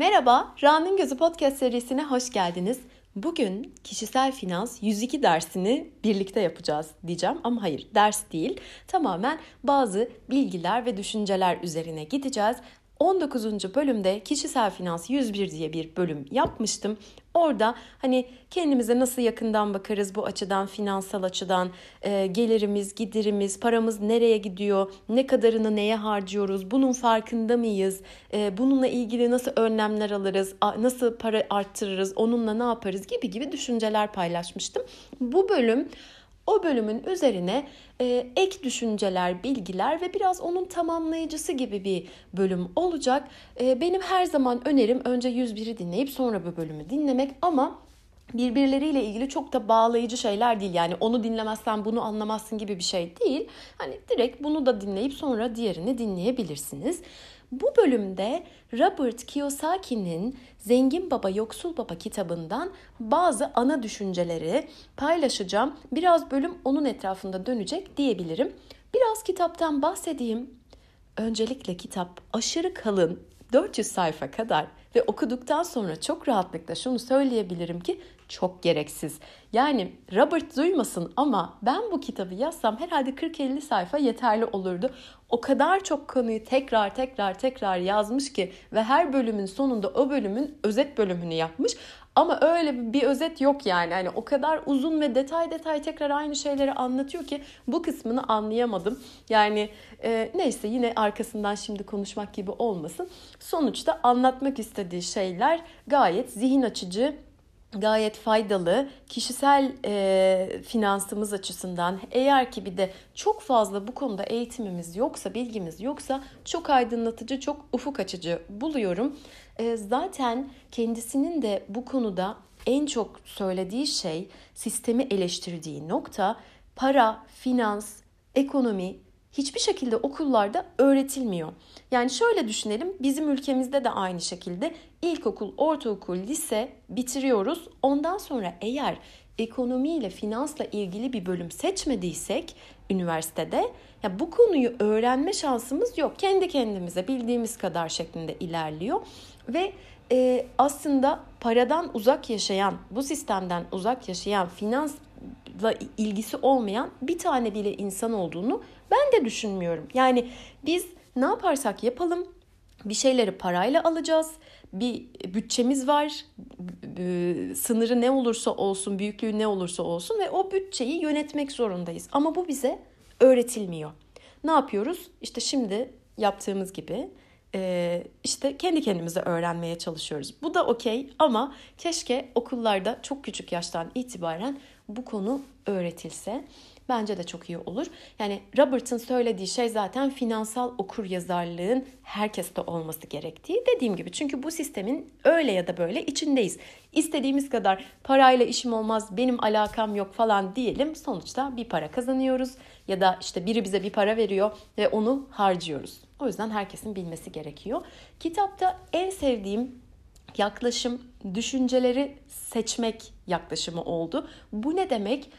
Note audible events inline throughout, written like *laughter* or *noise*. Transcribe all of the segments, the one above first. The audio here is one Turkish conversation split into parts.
Merhaba, Ra'nın Gözü Podcast serisine hoş geldiniz. Bugün kişisel finans 102 dersini birlikte yapacağız diyeceğim ama hayır ders değil. Tamamen bazı bilgiler ve düşünceler üzerine gideceğiz. 19. bölümde kişisel finans 101 diye bir bölüm yapmıştım. Orada hani kendimize nasıl yakından bakarız bu açıdan, finansal açıdan, e, gelirimiz, giderimiz, paramız nereye gidiyor, ne kadarını neye harcıyoruz, bunun farkında mıyız, e, bununla ilgili nasıl önlemler alırız, nasıl para arttırırız, onunla ne yaparız gibi gibi düşünceler paylaşmıştım. Bu bölüm o bölümün üzerine e, ek düşünceler, bilgiler ve biraz onun tamamlayıcısı gibi bir bölüm olacak. E, benim her zaman önerim önce 101'i dinleyip sonra bu bölümü dinlemek ama birbirleriyle ilgili çok da bağlayıcı şeyler değil. Yani onu dinlemezsen bunu anlamazsın gibi bir şey değil. Hani direkt bunu da dinleyip sonra diğerini dinleyebilirsiniz. Bu bölümde Robert Kiyosaki'nin Zengin Baba Yoksul Baba kitabından bazı ana düşünceleri paylaşacağım. Biraz bölüm onun etrafında dönecek diyebilirim. Biraz kitaptan bahsedeyim. Öncelikle kitap aşırı kalın, 400 sayfa kadar ve okuduktan sonra çok rahatlıkla şunu söyleyebilirim ki çok gereksiz. Yani Robert duymasın ama ben bu kitabı yazsam herhalde 40-50 sayfa yeterli olurdu. O kadar çok konuyu tekrar tekrar tekrar yazmış ki ve her bölümün sonunda o bölümün özet bölümünü yapmış. Ama öyle bir özet yok yani. Hani o kadar uzun ve detay detay tekrar aynı şeyleri anlatıyor ki bu kısmını anlayamadım. Yani e, neyse yine arkasından şimdi konuşmak gibi olmasın. Sonuçta anlatmak istediği şeyler gayet zihin açıcı gayet faydalı kişisel e, finansımız açısından eğer ki bir de çok fazla bu konuda eğitimimiz yoksa bilgimiz yoksa çok aydınlatıcı çok ufuk açıcı buluyorum. E, zaten kendisinin de bu konuda en çok söylediği şey sistemi eleştirdiği nokta para, finans, ekonomi hiçbir şekilde okullarda öğretilmiyor. Yani şöyle düşünelim bizim ülkemizde de aynı şekilde ilkokul, ortaokul, lise bitiriyoruz. Ondan sonra eğer ekonomiyle, finansla ilgili bir bölüm seçmediysek üniversitede ya bu konuyu öğrenme şansımız yok. Kendi kendimize bildiğimiz kadar şeklinde ilerliyor ve e, aslında paradan uzak yaşayan, bu sistemden uzak yaşayan, finansla ilgisi olmayan bir tane bile insan olduğunu ben de düşünmüyorum. Yani biz ne yaparsak yapalım bir şeyleri parayla alacağız. Bir bütçemiz var. Sınırı ne olursa olsun, büyüklüğü ne olursa olsun ve o bütçeyi yönetmek zorundayız. Ama bu bize öğretilmiyor. Ne yapıyoruz? İşte şimdi yaptığımız gibi işte kendi kendimize öğrenmeye çalışıyoruz. Bu da okey ama keşke okullarda çok küçük yaştan itibaren bu konu öğretilse. Bence de çok iyi olur. Yani Robert'ın söylediği şey zaten finansal okur yazarlığın herkeste olması gerektiği. Dediğim gibi çünkü bu sistemin öyle ya da böyle içindeyiz. İstediğimiz kadar parayla işim olmaz, benim alakam yok falan diyelim. Sonuçta bir para kazanıyoruz ya da işte biri bize bir para veriyor ve onu harcıyoruz. O yüzden herkesin bilmesi gerekiyor. Kitapta en sevdiğim yaklaşım düşünceleri seçmek yaklaşımı oldu. Bu ne demek?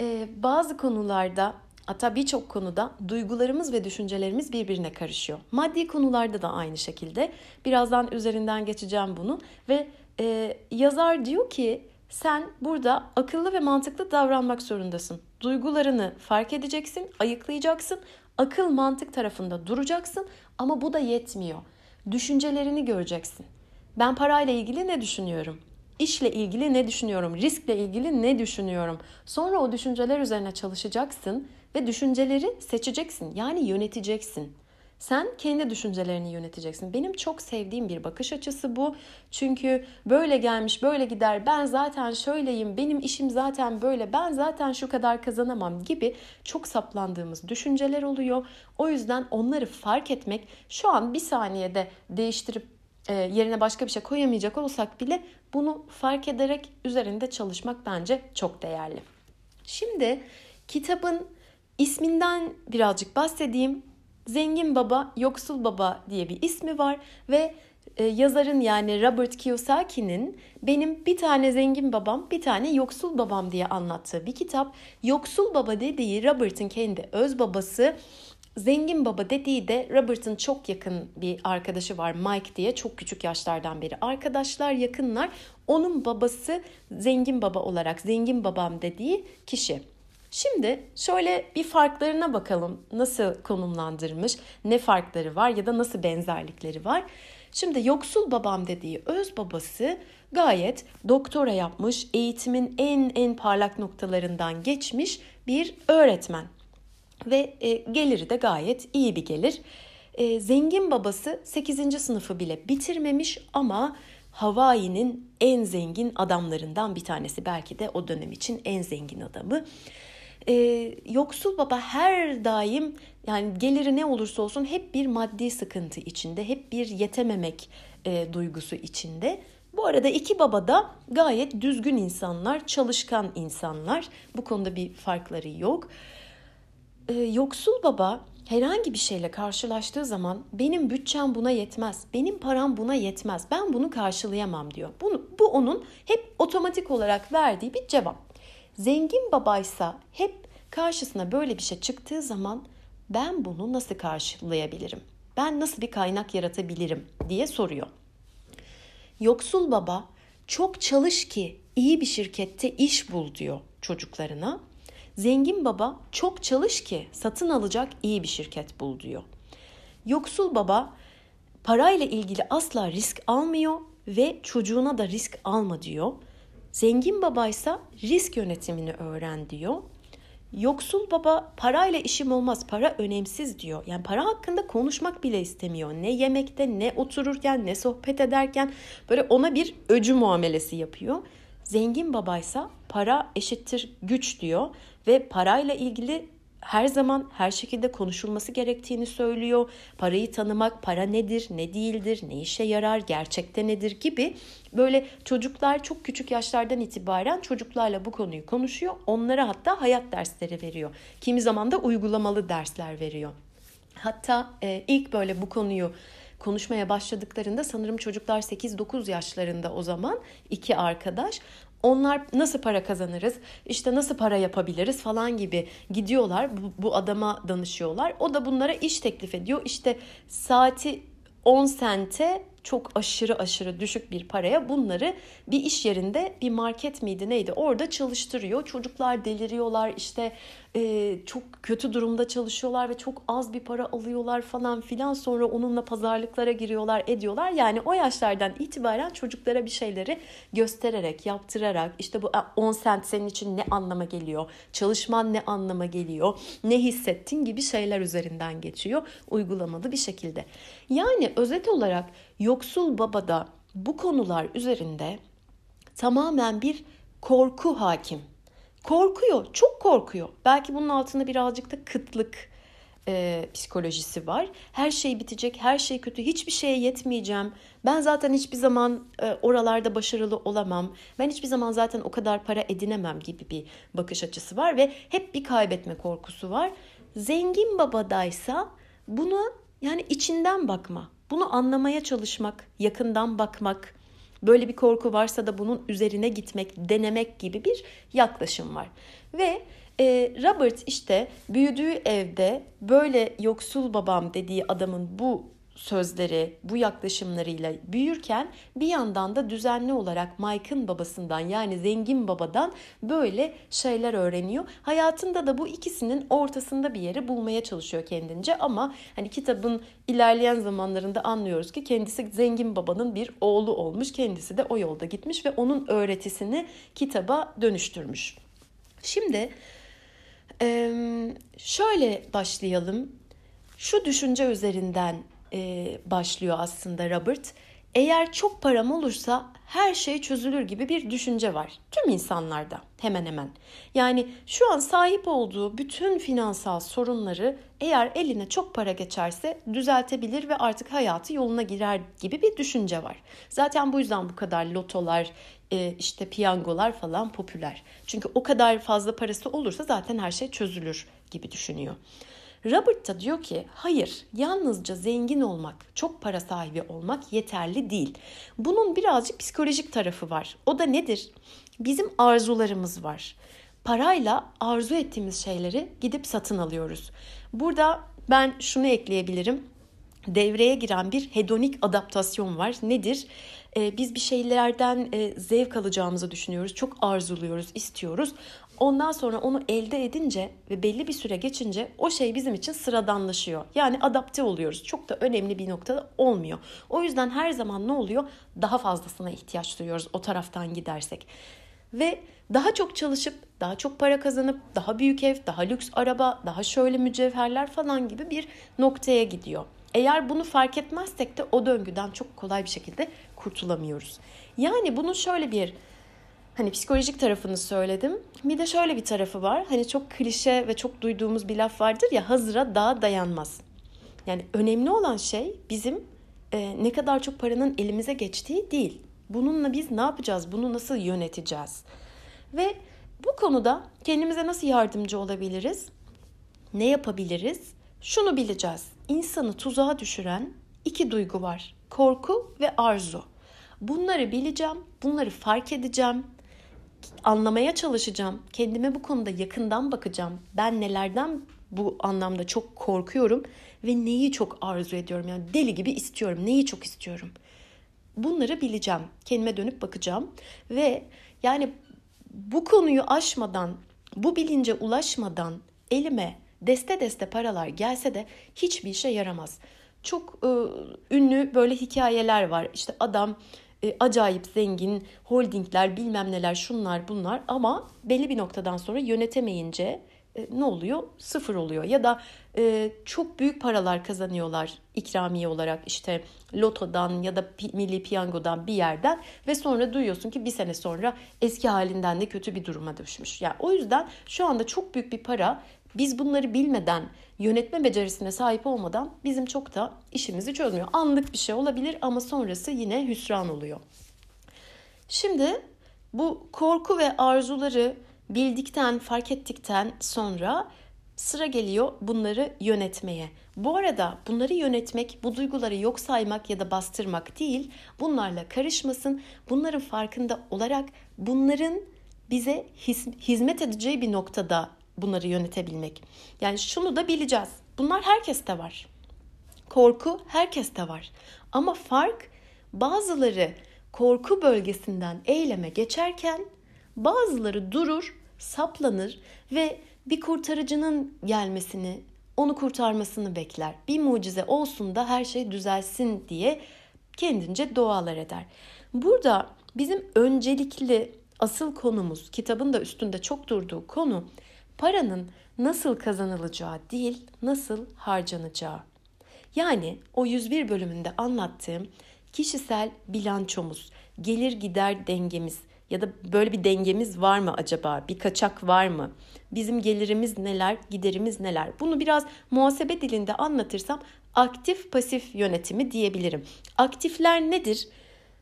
Ee, bazı konularda hatta birçok konuda duygularımız ve düşüncelerimiz birbirine karışıyor. Maddi konularda da aynı şekilde. Birazdan üzerinden geçeceğim bunu ve e, yazar diyor ki sen burada akıllı ve mantıklı davranmak zorundasın. Duygularını fark edeceksin, ayıklayacaksın. Akıl mantık tarafında duracaksın ama bu da yetmiyor. Düşüncelerini göreceksin. Ben parayla ilgili ne düşünüyorum? İşle ilgili ne düşünüyorum? Riskle ilgili ne düşünüyorum? Sonra o düşünceler üzerine çalışacaksın ve düşünceleri seçeceksin. Yani yöneteceksin. Sen kendi düşüncelerini yöneteceksin. Benim çok sevdiğim bir bakış açısı bu. Çünkü böyle gelmiş, böyle gider. Ben zaten şöyleyim. Benim işim zaten böyle. Ben zaten şu kadar kazanamam gibi çok saplandığımız düşünceler oluyor. O yüzden onları fark etmek şu an bir saniyede değiştirip e, yerine başka bir şey koyamayacak olsak bile bunu fark ederek üzerinde çalışmak bence çok değerli. Şimdi kitabın isminden birazcık bahsedeyim. Zengin Baba, Yoksul Baba diye bir ismi var ve e, yazarın yani Robert Kiyosaki'nin benim bir tane zengin babam, bir tane yoksul babam diye anlattığı bir kitap. Yoksul baba dediği Robert'ın kendi öz babası zengin baba dediği de Robert'ın çok yakın bir arkadaşı var Mike diye çok küçük yaşlardan beri arkadaşlar yakınlar. Onun babası zengin baba olarak zengin babam dediği kişi. Şimdi şöyle bir farklarına bakalım. Nasıl konumlandırmış, ne farkları var ya da nasıl benzerlikleri var. Şimdi yoksul babam dediği öz babası gayet doktora yapmış, eğitimin en en parlak noktalarından geçmiş bir öğretmen. Ve e, geliri de gayet iyi bir gelir. E, zengin babası 8. sınıfı bile bitirmemiş ama Hawaii'nin en zengin adamlarından bir tanesi. Belki de o dönem için en zengin adamı. E, yoksul baba her daim yani geliri ne olursa olsun hep bir maddi sıkıntı içinde, hep bir yetememek e, duygusu içinde. Bu arada iki baba da gayet düzgün insanlar, çalışkan insanlar. Bu konuda bir farkları yok. Ee, yoksul baba herhangi bir şeyle karşılaştığı zaman benim bütçem buna yetmez, benim param buna yetmez, ben bunu karşılayamam diyor. Bunu, bu onun hep otomatik olarak verdiği bir cevap. Zengin babaysa hep karşısına böyle bir şey çıktığı zaman ben bunu nasıl karşılayabilirim? Ben nasıl bir kaynak yaratabilirim diye soruyor. Yoksul baba çok çalış ki iyi bir şirkette iş bul diyor çocuklarına. Zengin baba çok çalış ki satın alacak iyi bir şirket bul diyor. Yoksul baba parayla ilgili asla risk almıyor ve çocuğuna da risk alma diyor. Zengin babaysa risk yönetimini öğren diyor. Yoksul baba parayla işim olmaz, para önemsiz diyor. Yani para hakkında konuşmak bile istemiyor. Ne yemekte, ne otururken, ne sohbet ederken böyle ona bir öcü muamelesi yapıyor. Zengin babaysa para eşittir güç diyor ve parayla ilgili her zaman her şekilde konuşulması gerektiğini söylüyor. Parayı tanımak, para nedir, ne değildir, ne işe yarar, gerçekte nedir gibi böyle çocuklar çok küçük yaşlardan itibaren çocuklarla bu konuyu konuşuyor. Onlara hatta hayat dersleri veriyor. Kimi zaman da uygulamalı dersler veriyor. Hatta e, ilk böyle bu konuyu konuşmaya başladıklarında sanırım çocuklar 8-9 yaşlarında o zaman iki arkadaş. Onlar nasıl para kazanırız, işte nasıl para yapabiliriz falan gibi gidiyorlar. Bu, bu adama danışıyorlar. O da bunlara iş teklif ediyor. İşte saati 10 sente çok aşırı aşırı düşük bir paraya bunları bir iş yerinde bir market miydi neydi orada çalıştırıyor. Çocuklar deliriyorlar işte e, çok kötü durumda çalışıyorlar ve çok az bir para alıyorlar falan filan sonra onunla pazarlıklara giriyorlar ediyorlar. Yani o yaşlardan itibaren çocuklara bir şeyleri göstererek yaptırarak işte bu 10 sent senin için ne anlama geliyor çalışman ne anlama geliyor ne hissettin gibi şeyler üzerinden geçiyor uygulamalı bir şekilde. Yani özet olarak yoksul babada bu konular üzerinde tamamen bir korku hakim. Korkuyor, çok korkuyor. Belki bunun altında birazcık da kıtlık e, psikolojisi var. Her şey bitecek, her şey kötü, hiçbir şeye yetmeyeceğim. Ben zaten hiçbir zaman e, oralarda başarılı olamam. Ben hiçbir zaman zaten o kadar para edinemem gibi bir bakış açısı var ve hep bir kaybetme korkusu var. Zengin babadaysa bunu yani içinden bakma, bunu anlamaya çalışmak, yakından bakmak, böyle bir korku varsa da bunun üzerine gitmek, denemek gibi bir yaklaşım var. Ve e, Robert işte büyüdüğü evde böyle yoksul babam dediği adamın bu sözleri, bu yaklaşımlarıyla büyürken bir yandan da düzenli olarak Mike'ın babasından yani zengin babadan böyle şeyler öğreniyor. Hayatında da bu ikisinin ortasında bir yeri bulmaya çalışıyor kendince ama hani kitabın ilerleyen zamanlarında anlıyoruz ki kendisi zengin babanın bir oğlu olmuş. Kendisi de o yolda gitmiş ve onun öğretisini kitaba dönüştürmüş. Şimdi şöyle başlayalım. Şu düşünce üzerinden e, başlıyor aslında Robert. Eğer çok param olursa her şey çözülür gibi bir düşünce var. Tüm insanlarda hemen hemen. Yani şu an sahip olduğu bütün finansal sorunları eğer eline çok para geçerse düzeltebilir ve artık hayatı yoluna girer gibi bir düşünce var. Zaten bu yüzden bu kadar lotolar, e, işte piyangolar falan popüler. Çünkü o kadar fazla parası olursa zaten her şey çözülür gibi düşünüyor. Robert da diyor ki hayır yalnızca zengin olmak, çok para sahibi olmak yeterli değil. Bunun birazcık psikolojik tarafı var. O da nedir? Bizim arzularımız var. Parayla arzu ettiğimiz şeyleri gidip satın alıyoruz. Burada ben şunu ekleyebilirim. Devreye giren bir hedonik adaptasyon var. Nedir? Ee, biz bir şeylerden e, zevk alacağımızı düşünüyoruz. Çok arzuluyoruz, istiyoruz. Ondan sonra onu elde edince ve belli bir süre geçince o şey bizim için sıradanlaşıyor. Yani adapte oluyoruz. Çok da önemli bir noktada olmuyor. O yüzden her zaman ne oluyor? Daha fazlasına ihtiyaç duyuyoruz o taraftan gidersek. Ve daha çok çalışıp, daha çok para kazanıp, daha büyük ev, daha lüks araba, daha şöyle mücevherler falan gibi bir noktaya gidiyor. Eğer bunu fark etmezsek de o döngüden çok kolay bir şekilde kurtulamıyoruz. Yani bunun şöyle bir hani psikolojik tarafını söyledim. Bir de şöyle bir tarafı var. Hani çok klişe ve çok duyduğumuz bir laf vardır ya hazıra daha dayanmaz. Yani önemli olan şey bizim e, ne kadar çok paranın elimize geçtiği değil. Bununla biz ne yapacağız? Bunu nasıl yöneteceğiz? Ve bu konuda kendimize nasıl yardımcı olabiliriz? Ne yapabiliriz? Şunu bileceğiz. İnsanı tuzağa düşüren iki duygu var. Korku ve arzu. Bunları bileceğim, bunları fark edeceğim, anlamaya çalışacağım. Kendime bu konuda yakından bakacağım. Ben nelerden bu anlamda çok korkuyorum ve neyi çok arzu ediyorum. Yani deli gibi istiyorum. Neyi çok istiyorum. Bunları bileceğim. Kendime dönüp bakacağım ve yani bu konuyu aşmadan, bu bilince ulaşmadan elime deste deste paralar gelse de hiçbir işe yaramaz. Çok e, ünlü böyle hikayeler var. İşte adam e, acayip zengin, holdingler, bilmem neler, şunlar bunlar ama belli bir noktadan sonra yönetemeyince e, ne oluyor? Sıfır oluyor. Ya da e, çok büyük paralar kazanıyorlar ikramiye olarak işte lotodan ya da milli piyangodan bir yerden ve sonra duyuyorsun ki bir sene sonra eski halinden de kötü bir duruma düşmüş. Yani o yüzden şu anda çok büyük bir para biz bunları bilmeden, yönetme becerisine sahip olmadan bizim çok da işimizi çözmüyor. Anlık bir şey olabilir ama sonrası yine hüsran oluyor. Şimdi bu korku ve arzuları bildikten, fark ettikten sonra sıra geliyor bunları yönetmeye. Bu arada bunları yönetmek, bu duyguları yok saymak ya da bastırmak değil, bunlarla karışmasın. Bunların farkında olarak bunların bize hizmet edeceği bir noktada bunları yönetebilmek. Yani şunu da bileceğiz. Bunlar herkeste var. Korku herkeste var. Ama fark bazıları korku bölgesinden eyleme geçerken bazıları durur, saplanır ve bir kurtarıcının gelmesini, onu kurtarmasını bekler. Bir mucize olsun da her şey düzelsin diye kendince dualar eder. Burada bizim öncelikli asıl konumuz, kitabın da üstünde çok durduğu konu paranın nasıl kazanılacağı değil, nasıl harcanacağı. Yani o 101 bölümünde anlattığım kişisel bilançomuz, gelir gider dengemiz ya da böyle bir dengemiz var mı acaba? Bir kaçak var mı? Bizim gelirimiz neler, giderimiz neler? Bunu biraz muhasebe dilinde anlatırsam aktif pasif yönetimi diyebilirim. Aktifler nedir?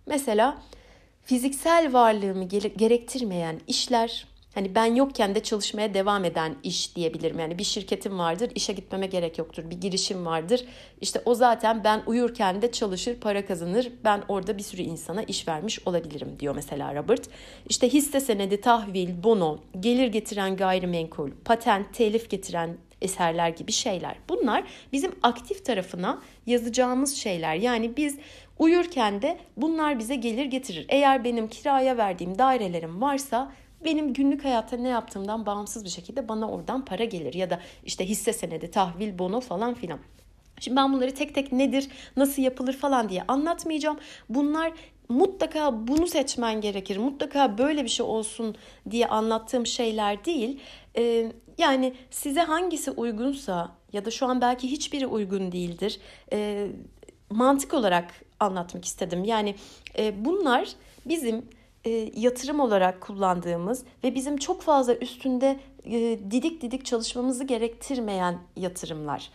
Mesela fiziksel varlığımı gerektirmeyen işler, Hani ben yokken de çalışmaya devam eden iş diyebilirim. Yani bir şirketim vardır, işe gitmeme gerek yoktur. Bir girişim vardır. İşte o zaten ben uyurken de çalışır, para kazanır. Ben orada bir sürü insana iş vermiş olabilirim diyor mesela Robert. İşte hisse senedi, tahvil, bono, gelir getiren gayrimenkul, patent, telif getiren eserler gibi şeyler. Bunlar bizim aktif tarafına yazacağımız şeyler. Yani biz uyurken de bunlar bize gelir getirir. Eğer benim kiraya verdiğim dairelerim varsa benim günlük hayatta ne yaptığımdan bağımsız bir şekilde bana oradan para gelir ya da işte hisse senedi, tahvil, bono falan filan. Şimdi ben bunları tek tek nedir, nasıl yapılır falan diye anlatmayacağım. Bunlar mutlaka bunu seçmen gerekir, mutlaka böyle bir şey olsun diye anlattığım şeyler değil. Ee, yani size hangisi uygunsa ya da şu an belki hiçbiri uygun değildir. Ee, mantık olarak anlatmak istedim. Yani e, bunlar bizim e, yatırım olarak kullandığımız ve bizim çok fazla üstünde e, didik didik çalışmamızı gerektirmeyen yatırımlar.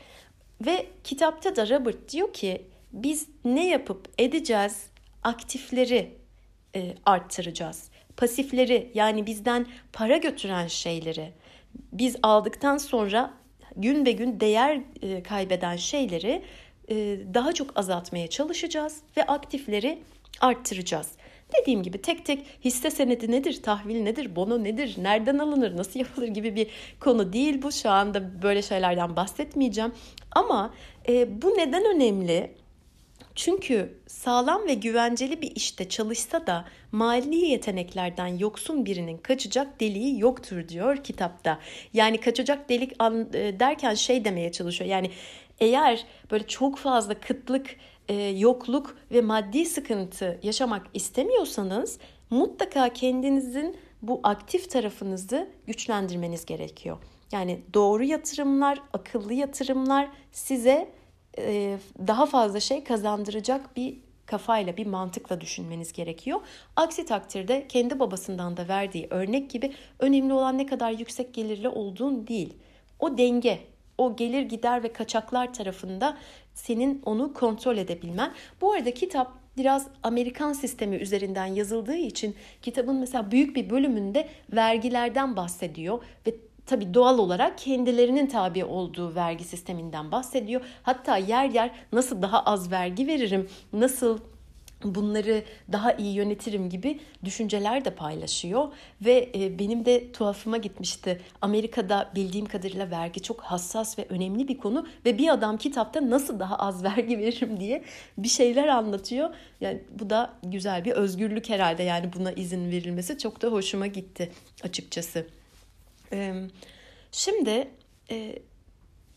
Ve kitapta da Robert diyor ki biz ne yapıp edeceğiz? Aktifleri e, arttıracağız. Pasifleri yani bizden para götüren şeyleri biz aldıktan sonra gün ve gün değer e, kaybeden şeyleri e, daha çok azaltmaya çalışacağız ve aktifleri arttıracağız. Dediğim gibi tek tek hisse senedi nedir, tahvil nedir, bono nedir, nereden alınır, nasıl yapılır gibi bir konu değil bu. Şu anda böyle şeylerden bahsetmeyeceğim. Ama e, bu neden önemli? Çünkü sağlam ve güvenceli bir işte çalışsa da mali yeteneklerden yoksun birinin kaçacak deliği yoktur diyor kitapta. Yani kaçacak delik e, derken şey demeye çalışıyor. Yani eğer böyle çok fazla kıtlık, e, yokluk ve maddi sıkıntı yaşamak istemiyorsanız mutlaka kendinizin bu aktif tarafınızı güçlendirmeniz gerekiyor. Yani doğru yatırımlar, akıllı yatırımlar size e, daha fazla şey kazandıracak bir kafayla, bir mantıkla düşünmeniz gerekiyor. Aksi takdirde kendi babasından da verdiği örnek gibi önemli olan ne kadar yüksek gelirli olduğun değil. O denge, o gelir gider ve kaçaklar tarafında senin onu kontrol edebilmen. Bu arada kitap biraz Amerikan sistemi üzerinden yazıldığı için kitabın mesela büyük bir bölümünde vergilerden bahsediyor ve tabii doğal olarak kendilerinin tabi olduğu vergi sisteminden bahsediyor. Hatta yer yer nasıl daha az vergi veririm, nasıl bunları daha iyi yönetirim gibi düşünceler de paylaşıyor ve e, benim de tuhafıma gitmişti. Amerika'da bildiğim kadarıyla vergi çok hassas ve önemli bir konu ve bir adam kitapta nasıl daha az *laughs* vergi veririm diye bir şeyler anlatıyor. Yani bu da güzel bir özgürlük herhalde yani buna izin verilmesi çok da hoşuma gitti açıkçası. Şimdi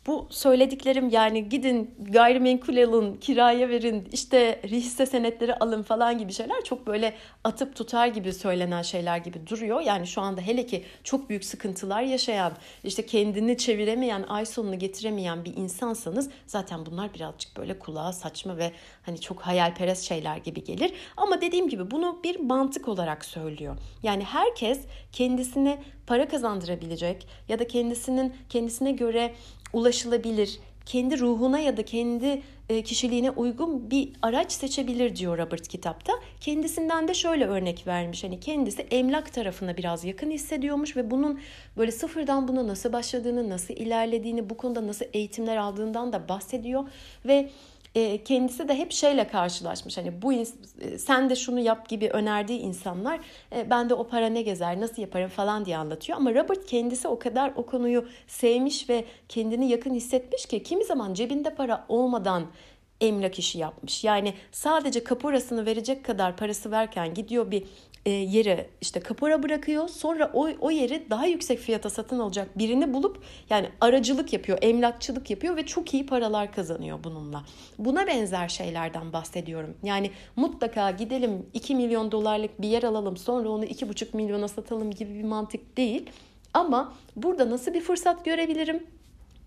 bu söylediklerim yani gidin gayrimenkul alın, kiraya verin, işte hisse senetleri alın falan gibi şeyler çok böyle atıp tutar gibi söylenen şeyler gibi duruyor. Yani şu anda hele ki çok büyük sıkıntılar yaşayan, işte kendini çeviremeyen, ay sonunu getiremeyen bir insansanız zaten bunlar birazcık böyle kulağa saçma ve hani çok hayalperest şeyler gibi gelir. Ama dediğim gibi bunu bir mantık olarak söylüyor. Yani herkes kendisine para kazandırabilecek ya da kendisinin kendisine göre ulaşılabilir, kendi ruhuna ya da kendi e, kişiliğine uygun bir araç seçebilir diyor Robert kitapta. Kendisinden de şöyle örnek vermiş. Hani kendisi emlak tarafına biraz yakın hissediyormuş ve bunun böyle sıfırdan buna nasıl başladığını, nasıl ilerlediğini, bu konuda nasıl eğitimler aldığından da bahsediyor ve e, kendisi de hep şeyle karşılaşmış. Hani bu e, sen de şunu yap gibi önerdiği insanlar e, ben de o para ne gezer nasıl yaparım falan diye anlatıyor. Ama Robert kendisi o kadar o konuyu sevmiş ve kendini yakın hissetmiş ki kimi zaman cebinde para olmadan emlak işi yapmış. Yani sadece kapurasını verecek kadar parası verken gidiyor bir e, yere işte kapora bırakıyor. Sonra o, o yeri daha yüksek fiyata satın alacak birini bulup yani aracılık yapıyor, emlakçılık yapıyor ve çok iyi paralar kazanıyor bununla. Buna benzer şeylerden bahsediyorum. Yani mutlaka gidelim 2 milyon dolarlık bir yer alalım sonra onu 2,5 milyona satalım gibi bir mantık değil. Ama burada nasıl bir fırsat görebilirim?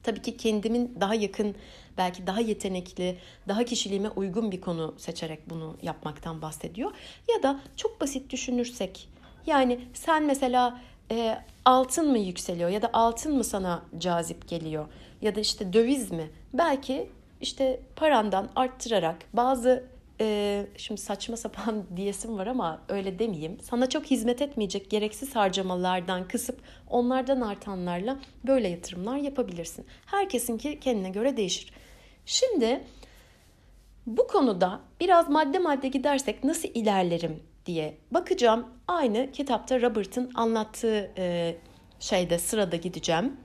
Tabii ki kendimin daha yakın, belki daha yetenekli, daha kişiliğime uygun bir konu seçerek bunu yapmaktan bahsediyor. Ya da çok basit düşünürsek, yani sen mesela e, altın mı yükseliyor ya da altın mı sana cazip geliyor ya da işte döviz mi? Belki işte parandan arttırarak bazı e, şimdi saçma sapan *laughs* diyesim var ama öyle demeyeyim. Sana çok hizmet etmeyecek gereksiz harcamalardan kısıp onlardan artanlarla böyle yatırımlar yapabilirsin. Herkesinki kendine göre değişir. Şimdi bu konuda biraz madde madde gidersek nasıl ilerlerim diye bakacağım. Aynı kitapta Robert'ın anlattığı e, şeyde sırada gideceğim.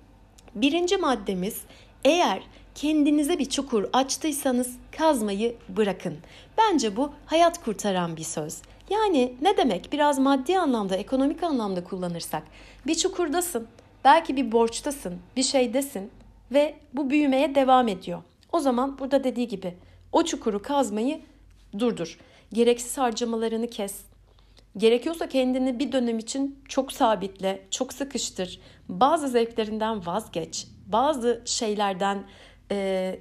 Birinci maddemiz eğer kendinize bir çukur açtıysanız kazmayı bırakın. Bence bu hayat kurtaran bir söz. Yani ne demek? Biraz maddi anlamda, ekonomik anlamda kullanırsak. Bir çukurdasın, belki bir borçtasın, bir şeydesin ve bu büyümeye devam ediyor. O zaman burada dediği gibi o çukuru kazmayı durdur. Gereksiz harcamalarını kes. Gerekiyorsa kendini bir dönem için çok sabitle, çok sıkıştır. Bazı zevklerinden vazgeç. Bazı şeylerden e,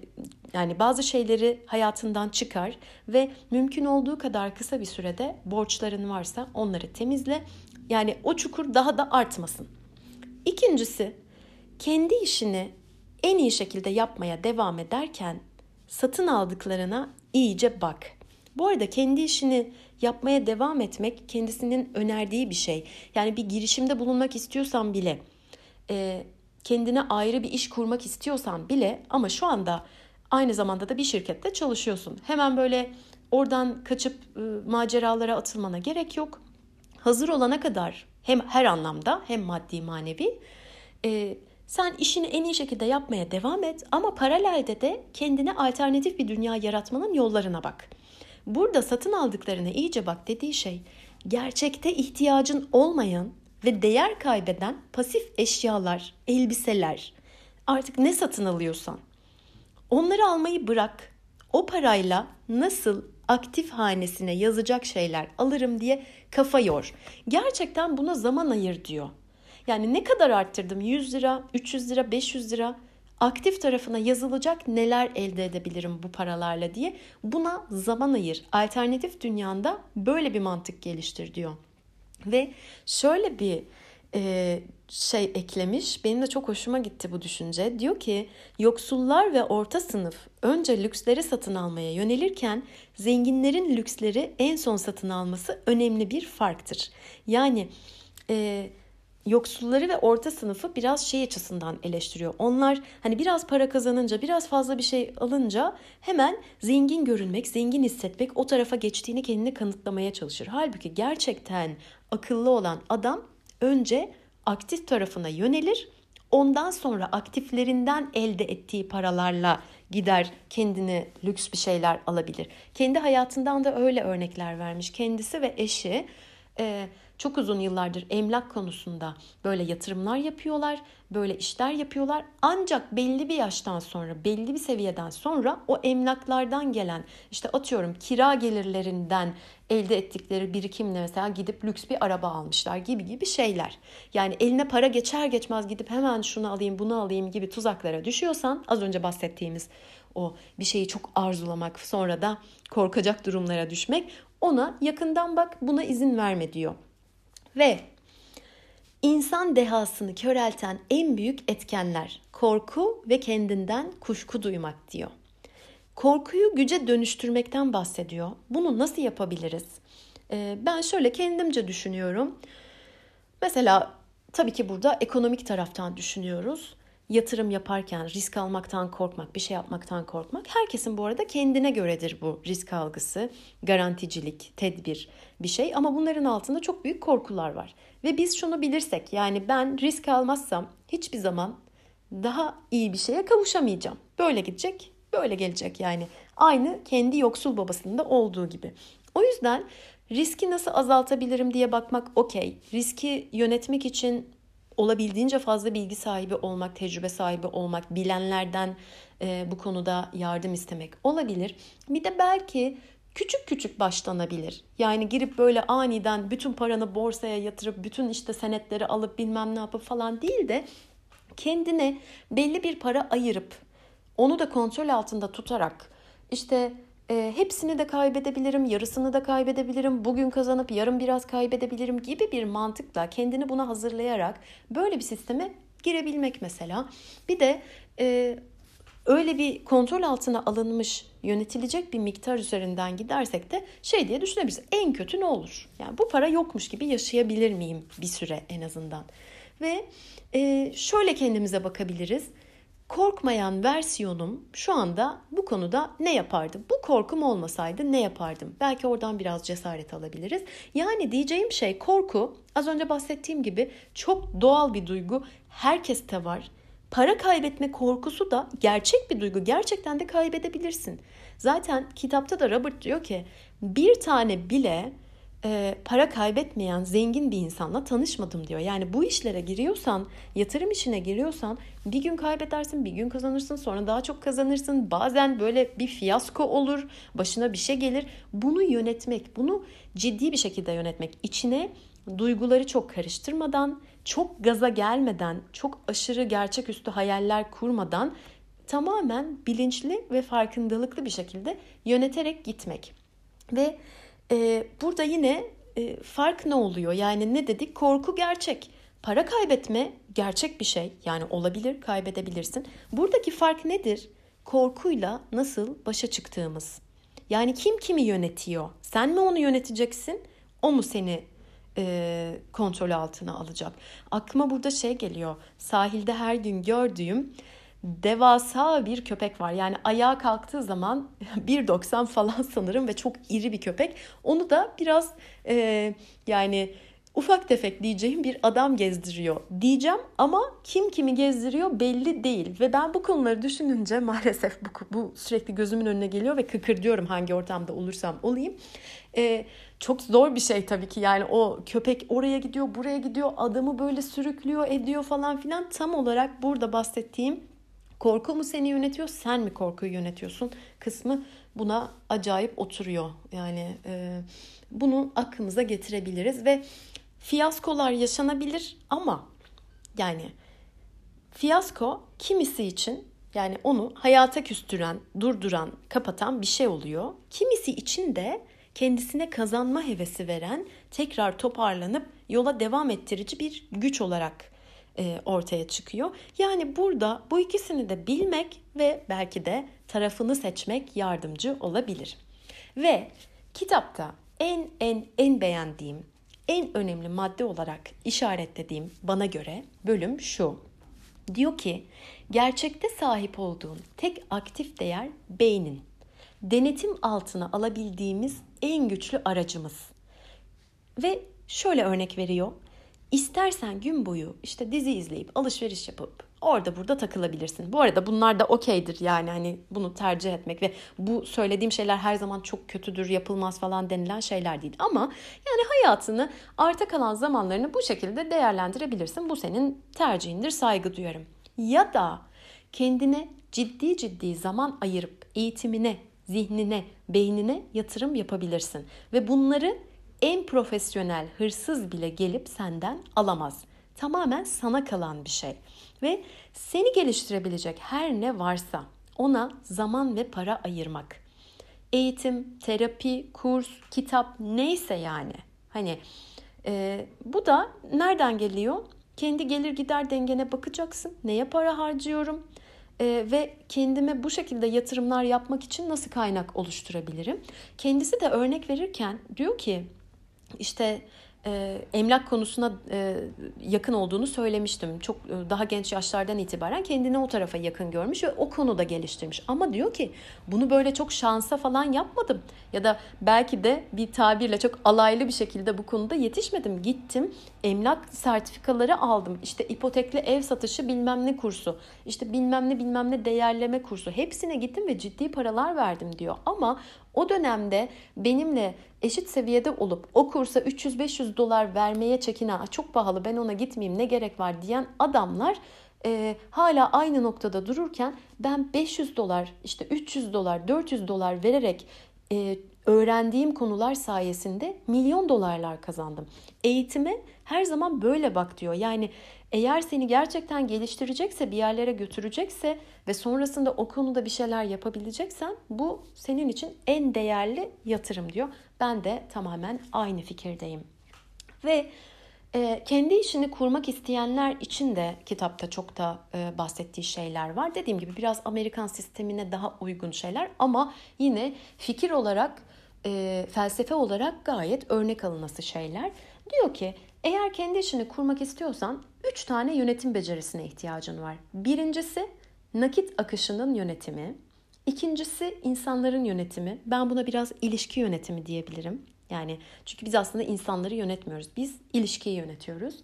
yani bazı şeyleri hayatından çıkar ve mümkün olduğu kadar kısa bir sürede borçların varsa onları temizle. Yani o çukur daha da artmasın. İkincisi kendi işini en iyi şekilde yapmaya devam ederken satın aldıklarına iyice bak. Bu arada kendi işini yapmaya devam etmek kendisinin önerdiği bir şey. Yani bir girişimde bulunmak istiyorsan bile e, kendine ayrı bir iş kurmak istiyorsan bile ama şu anda aynı zamanda da bir şirkette çalışıyorsun. Hemen böyle oradan kaçıp e, maceralara atılmana gerek yok. Hazır olana kadar hem her anlamda hem maddi manevi e, sen işini en iyi şekilde yapmaya devam et ama paralelde de kendine alternatif bir dünya yaratmanın yollarına bak. Burada satın aldıklarına iyice bak dediği şey gerçekte ihtiyacın olmayan ve değer kaybeden pasif eşyalar, elbiseler, artık ne satın alıyorsan onları almayı bırak. O parayla nasıl aktif hanesine yazacak şeyler alırım diye kafa yor. Gerçekten buna zaman ayır diyor. Yani ne kadar arttırdım? 100 lira, 300 lira, 500 lira aktif tarafına yazılacak neler elde edebilirim bu paralarla diye buna zaman ayır. Alternatif dünyanda böyle bir mantık geliştir diyor. Ve şöyle bir e, şey eklemiş. Benim de çok hoşuma gitti bu düşünce. Diyor ki yoksullar ve orta sınıf önce lüksleri satın almaya yönelirken zenginlerin lüksleri en son satın alması önemli bir farktır. Yani e, yoksulları ve orta sınıfı biraz şey açısından eleştiriyor. Onlar hani biraz para kazanınca, biraz fazla bir şey alınca hemen zengin görünmek, zengin hissetmek, o tarafa geçtiğini kendini kanıtlamaya çalışır. Halbuki gerçekten akıllı olan adam önce aktif tarafına yönelir. Ondan sonra aktiflerinden elde ettiği paralarla gider kendini lüks bir şeyler alabilir. Kendi hayatından da öyle örnekler vermiş. Kendisi ve eşi e, çok uzun yıllardır emlak konusunda böyle yatırımlar yapıyorlar, böyle işler yapıyorlar. Ancak belli bir yaştan sonra, belli bir seviyeden sonra o emlaklardan gelen işte atıyorum kira gelirlerinden elde ettikleri birikimle mesela gidip lüks bir araba almışlar gibi gibi şeyler. Yani eline para geçer geçmez gidip hemen şunu alayım, bunu alayım gibi tuzaklara düşüyorsan az önce bahsettiğimiz o bir şeyi çok arzulamak sonra da korkacak durumlara düşmek ona yakından bak buna izin verme diyor. Ve insan dehasını körelten en büyük etkenler korku ve kendinden kuşku duymak diyor. Korkuyu güce dönüştürmekten bahsediyor. Bunu nasıl yapabiliriz? Ee, ben şöyle kendimce düşünüyorum. Mesela tabii ki burada ekonomik taraftan düşünüyoruz yatırım yaparken risk almaktan korkmak, bir şey yapmaktan korkmak herkesin bu arada kendine göredir bu risk algısı, garanticilik, tedbir bir şey ama bunların altında çok büyük korkular var. Ve biz şunu bilirsek yani ben risk almazsam hiçbir zaman daha iyi bir şeye kavuşamayacağım. Böyle gidecek, böyle gelecek yani. Aynı kendi yoksul babasında olduğu gibi. O yüzden riski nasıl azaltabilirim diye bakmak okey. Riski yönetmek için olabildiğince fazla bilgi sahibi olmak, tecrübe sahibi olmak, bilenlerden e, bu konuda yardım istemek olabilir. Bir de belki küçük küçük başlanabilir. Yani girip böyle aniden bütün paranı borsaya yatırıp bütün işte senetleri alıp bilmem ne yapıp falan değil de kendine belli bir para ayırıp onu da kontrol altında tutarak işte e, hepsini de kaybedebilirim, yarısını da kaybedebilirim, bugün kazanıp yarın biraz kaybedebilirim gibi bir mantıkla kendini buna hazırlayarak böyle bir sisteme girebilmek mesela. Bir de e, öyle bir kontrol altına alınmış yönetilecek bir miktar üzerinden gidersek de şey diye düşünebiliriz. En kötü ne olur? Yani bu para yokmuş gibi yaşayabilir miyim bir süre en azından? Ve e, şöyle kendimize bakabiliriz korkmayan versiyonum şu anda bu konuda ne yapardı? Bu korkum olmasaydı ne yapardım? Belki oradan biraz cesaret alabiliriz. Yani diyeceğim şey korku az önce bahsettiğim gibi çok doğal bir duygu. Herkeste var. Para kaybetme korkusu da gerçek bir duygu. Gerçekten de kaybedebilirsin. Zaten kitapta da Robert diyor ki bir tane bile e, para kaybetmeyen zengin bir insanla tanışmadım diyor. Yani bu işlere giriyorsan, yatırım işine giriyorsan bir gün kaybedersin, bir gün kazanırsın, sonra daha çok kazanırsın. Bazen böyle bir fiyasko olur, başına bir şey gelir. Bunu yönetmek, bunu ciddi bir şekilde yönetmek, içine duyguları çok karıştırmadan, çok gaza gelmeden, çok aşırı gerçeküstü hayaller kurmadan tamamen bilinçli ve farkındalıklı bir şekilde yöneterek gitmek. Ve e, burada yine e, fark ne oluyor? Yani ne dedik? Korku gerçek. Para kaybetme gerçek bir şey. Yani olabilir, kaybedebilirsin. Buradaki fark nedir? Korkuyla nasıl başa çıktığımız. Yani kim kimi yönetiyor? Sen mi onu yöneteceksin? O mu seni e, kontrol altına alacak? Aklıma burada şey geliyor. Sahilde her gün gördüğüm devasa bir köpek var. Yani ayağa kalktığı zaman *laughs* 1.90 falan sanırım ve çok iri bir köpek. Onu da biraz e, yani ufak tefek diyeceğim bir adam gezdiriyor diyeceğim ama kim kimi gezdiriyor belli değil ve ben bu konuları düşününce *laughs* maalesef bu, bu sürekli gözümün önüne geliyor ve kıkır diyorum hangi ortamda olursam olayım. Ee, çok zor bir şey tabii ki yani o köpek oraya gidiyor buraya gidiyor adamı böyle sürüklüyor ediyor falan filan tam olarak burada bahsettiğim korku mu seni yönetiyor sen mi korkuyu yönetiyorsun kısmı buna acayip oturuyor yani e, bunu aklımıza getirebiliriz ve fiyaskolar yaşanabilir ama yani fiyasko kimisi için yani onu hayata küstüren, durduran, kapatan bir şey oluyor. Kimisi için de kendisine kazanma hevesi veren, tekrar toparlanıp yola devam ettirici bir güç olarak e, ortaya çıkıyor. Yani burada bu ikisini de bilmek ve belki de tarafını seçmek yardımcı olabilir. Ve kitapta en en en beğendiğim en önemli madde olarak işaretlediğim bana göre bölüm şu. Diyor ki gerçekte sahip olduğun tek aktif değer beynin. Denetim altına alabildiğimiz en güçlü aracımız. Ve şöyle örnek veriyor. İstersen gün boyu işte dizi izleyip alışveriş yapıp orada burada takılabilirsin. Bu arada bunlar da okeydir yani hani bunu tercih etmek ve bu söylediğim şeyler her zaman çok kötüdür yapılmaz falan denilen şeyler değil. Ama yani hayatını arta kalan zamanlarını bu şekilde değerlendirebilirsin. Bu senin tercihindir saygı duyarım. Ya da kendine ciddi ciddi zaman ayırıp eğitimine, zihnine, beynine yatırım yapabilirsin. Ve bunları en profesyonel hırsız bile gelip senden alamaz. Tamamen sana kalan bir şey. Ve seni geliştirebilecek her ne varsa ona zaman ve para ayırmak. Eğitim, terapi, kurs, kitap neyse yani. Hani e, bu da nereden geliyor? Kendi gelir gider dengene bakacaksın. Neye para harcıyorum? e, ve kendime bu şekilde yatırımlar yapmak için nasıl kaynak oluşturabilirim? Kendisi de örnek verirken diyor ki işte e, emlak konusuna e, yakın olduğunu söylemiştim. Çok e, daha genç yaşlardan itibaren kendini o tarafa yakın görmüş ve o konuda geliştirmiş. Ama diyor ki bunu böyle çok şansa falan yapmadım. Ya da belki de bir tabirle çok alaylı bir şekilde bu konuda yetişmedim. Gittim emlak sertifikaları aldım. İşte ipotekli ev satışı bilmem ne kursu. işte bilmem ne bilmem ne değerleme kursu. Hepsine gittim ve ciddi paralar verdim diyor. Ama o dönemde benimle eşit seviyede olup o kursa 300-500 dolar vermeye çekinen çok pahalı ben ona gitmeyeyim ne gerek var diyen adamlar e, hala aynı noktada dururken ben 500 dolar işte 300 dolar 400 dolar vererek e, öğrendiğim konular sayesinde milyon dolarlar kazandım. Eğitime her zaman böyle bak diyor. Yani eğer seni gerçekten geliştirecekse, bir yerlere götürecekse ve sonrasında o konuda bir şeyler yapabileceksen bu senin için en değerli yatırım diyor. Ben de tamamen aynı fikirdeyim. Ve e, kendi işini kurmak isteyenler için de kitapta çok da e, bahsettiği şeyler var. Dediğim gibi biraz Amerikan sistemine daha uygun şeyler ama yine fikir olarak, e, felsefe olarak gayet örnek alınası şeyler. Diyor ki eğer kendi işini kurmak istiyorsan 3 tane yönetim becerisine ihtiyacın var. Birincisi nakit akışının yönetimi. İkincisi insanların yönetimi. Ben buna biraz ilişki yönetimi diyebilirim. Yani çünkü biz aslında insanları yönetmiyoruz. Biz ilişkiyi yönetiyoruz.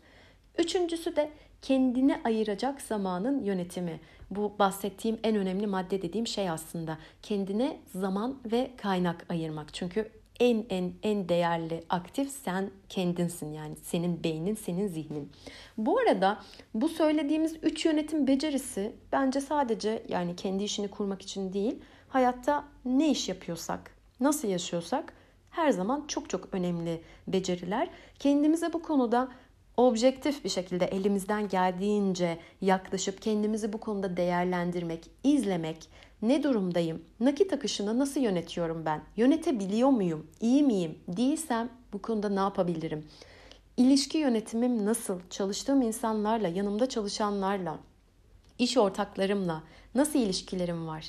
Üçüncüsü de kendine ayıracak zamanın yönetimi. Bu bahsettiğim en önemli madde dediğim şey aslında. Kendine zaman ve kaynak ayırmak. Çünkü en en en değerli aktif sen kendinsin yani senin beynin, senin zihnin. Bu arada bu söylediğimiz üç yönetim becerisi bence sadece yani kendi işini kurmak için değil, hayatta ne iş yapıyorsak, nasıl yaşıyorsak her zaman çok çok önemli beceriler. Kendimize bu konuda objektif bir şekilde elimizden geldiğince yaklaşıp kendimizi bu konuda değerlendirmek, izlemek, ne durumdayım? Nakit akışını nasıl yönetiyorum ben? Yönetebiliyor muyum? İyi miyim? Değilsem bu konuda ne yapabilirim? İlişki yönetimim nasıl? Çalıştığım insanlarla, yanımda çalışanlarla, iş ortaklarımla nasıl ilişkilerim var?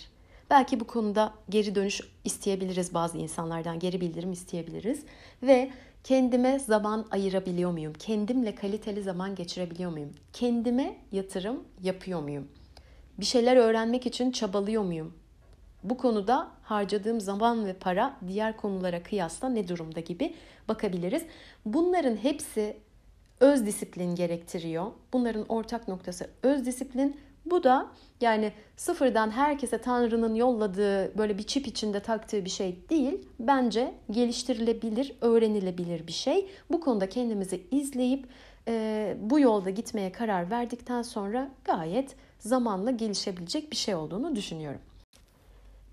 Belki bu konuda geri dönüş isteyebiliriz bazı insanlardan, geri bildirim isteyebiliriz ve kendime zaman ayırabiliyor muyum? Kendimle kaliteli zaman geçirebiliyor muyum? Kendime yatırım yapıyor muyum? Bir şeyler öğrenmek için çabalıyor muyum? Bu konuda harcadığım zaman ve para diğer konulara kıyasla ne durumda gibi bakabiliriz. Bunların hepsi öz disiplin gerektiriyor. Bunların ortak noktası öz disiplin. Bu da yani sıfırdan herkese Tanrı'nın yolladığı böyle bir çip içinde taktığı bir şey değil. Bence geliştirilebilir, öğrenilebilir bir şey. Bu konuda kendimizi izleyip e, bu yolda gitmeye karar verdikten sonra gayet zamanla gelişebilecek bir şey olduğunu düşünüyorum.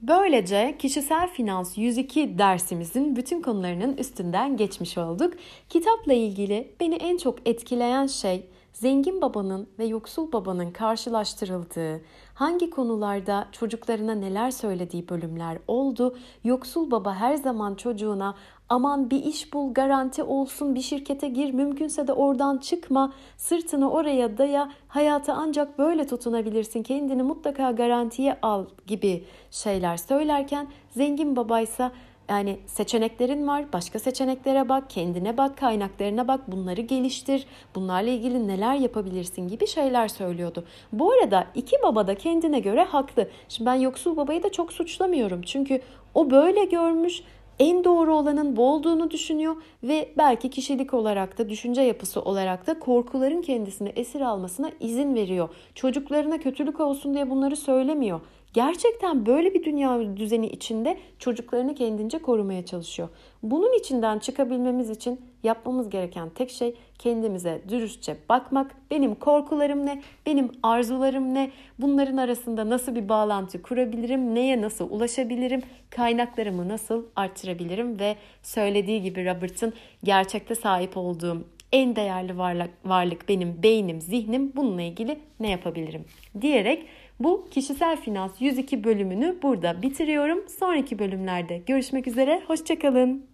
Böylece kişisel finans 102 dersimizin bütün konularının üstünden geçmiş olduk. Kitapla ilgili beni en çok etkileyen şey zengin babanın ve yoksul babanın karşılaştırıldığı, hangi konularda çocuklarına neler söylediği bölümler oldu. Yoksul baba her zaman çocuğuna aman bir iş bul garanti olsun bir şirkete gir mümkünse de oradan çıkma sırtını oraya daya hayata ancak böyle tutunabilirsin kendini mutlaka garantiye al gibi şeyler söylerken zengin babaysa yani seçeneklerin var. Başka seçeneklere bak, kendine bak, kaynaklarına bak, bunları geliştir. Bunlarla ilgili neler yapabilirsin gibi şeyler söylüyordu. Bu arada iki baba da kendine göre haklı. Şimdi ben yoksul babayı da çok suçlamıyorum. Çünkü o böyle görmüş en doğru olanın bu olduğunu düşünüyor ve belki kişilik olarak da düşünce yapısı olarak da korkuların kendisini esir almasına izin veriyor. Çocuklarına kötülük olsun diye bunları söylemiyor gerçekten böyle bir dünya düzeni içinde çocuklarını kendince korumaya çalışıyor. Bunun içinden çıkabilmemiz için yapmamız gereken tek şey kendimize dürüstçe bakmak. Benim korkularım ne? Benim arzularım ne? Bunların arasında nasıl bir bağlantı kurabilirim? Neye nasıl ulaşabilirim? Kaynaklarımı nasıl arttırabilirim? Ve söylediği gibi Robert'ın gerçekte sahip olduğum en değerli varlık, varlık benim beynim, zihnim. Bununla ilgili ne yapabilirim? Diyerek bu kişisel finans 102 bölümünü burada bitiriyorum. Sonraki bölümlerde görüşmek üzere. Hoşçakalın.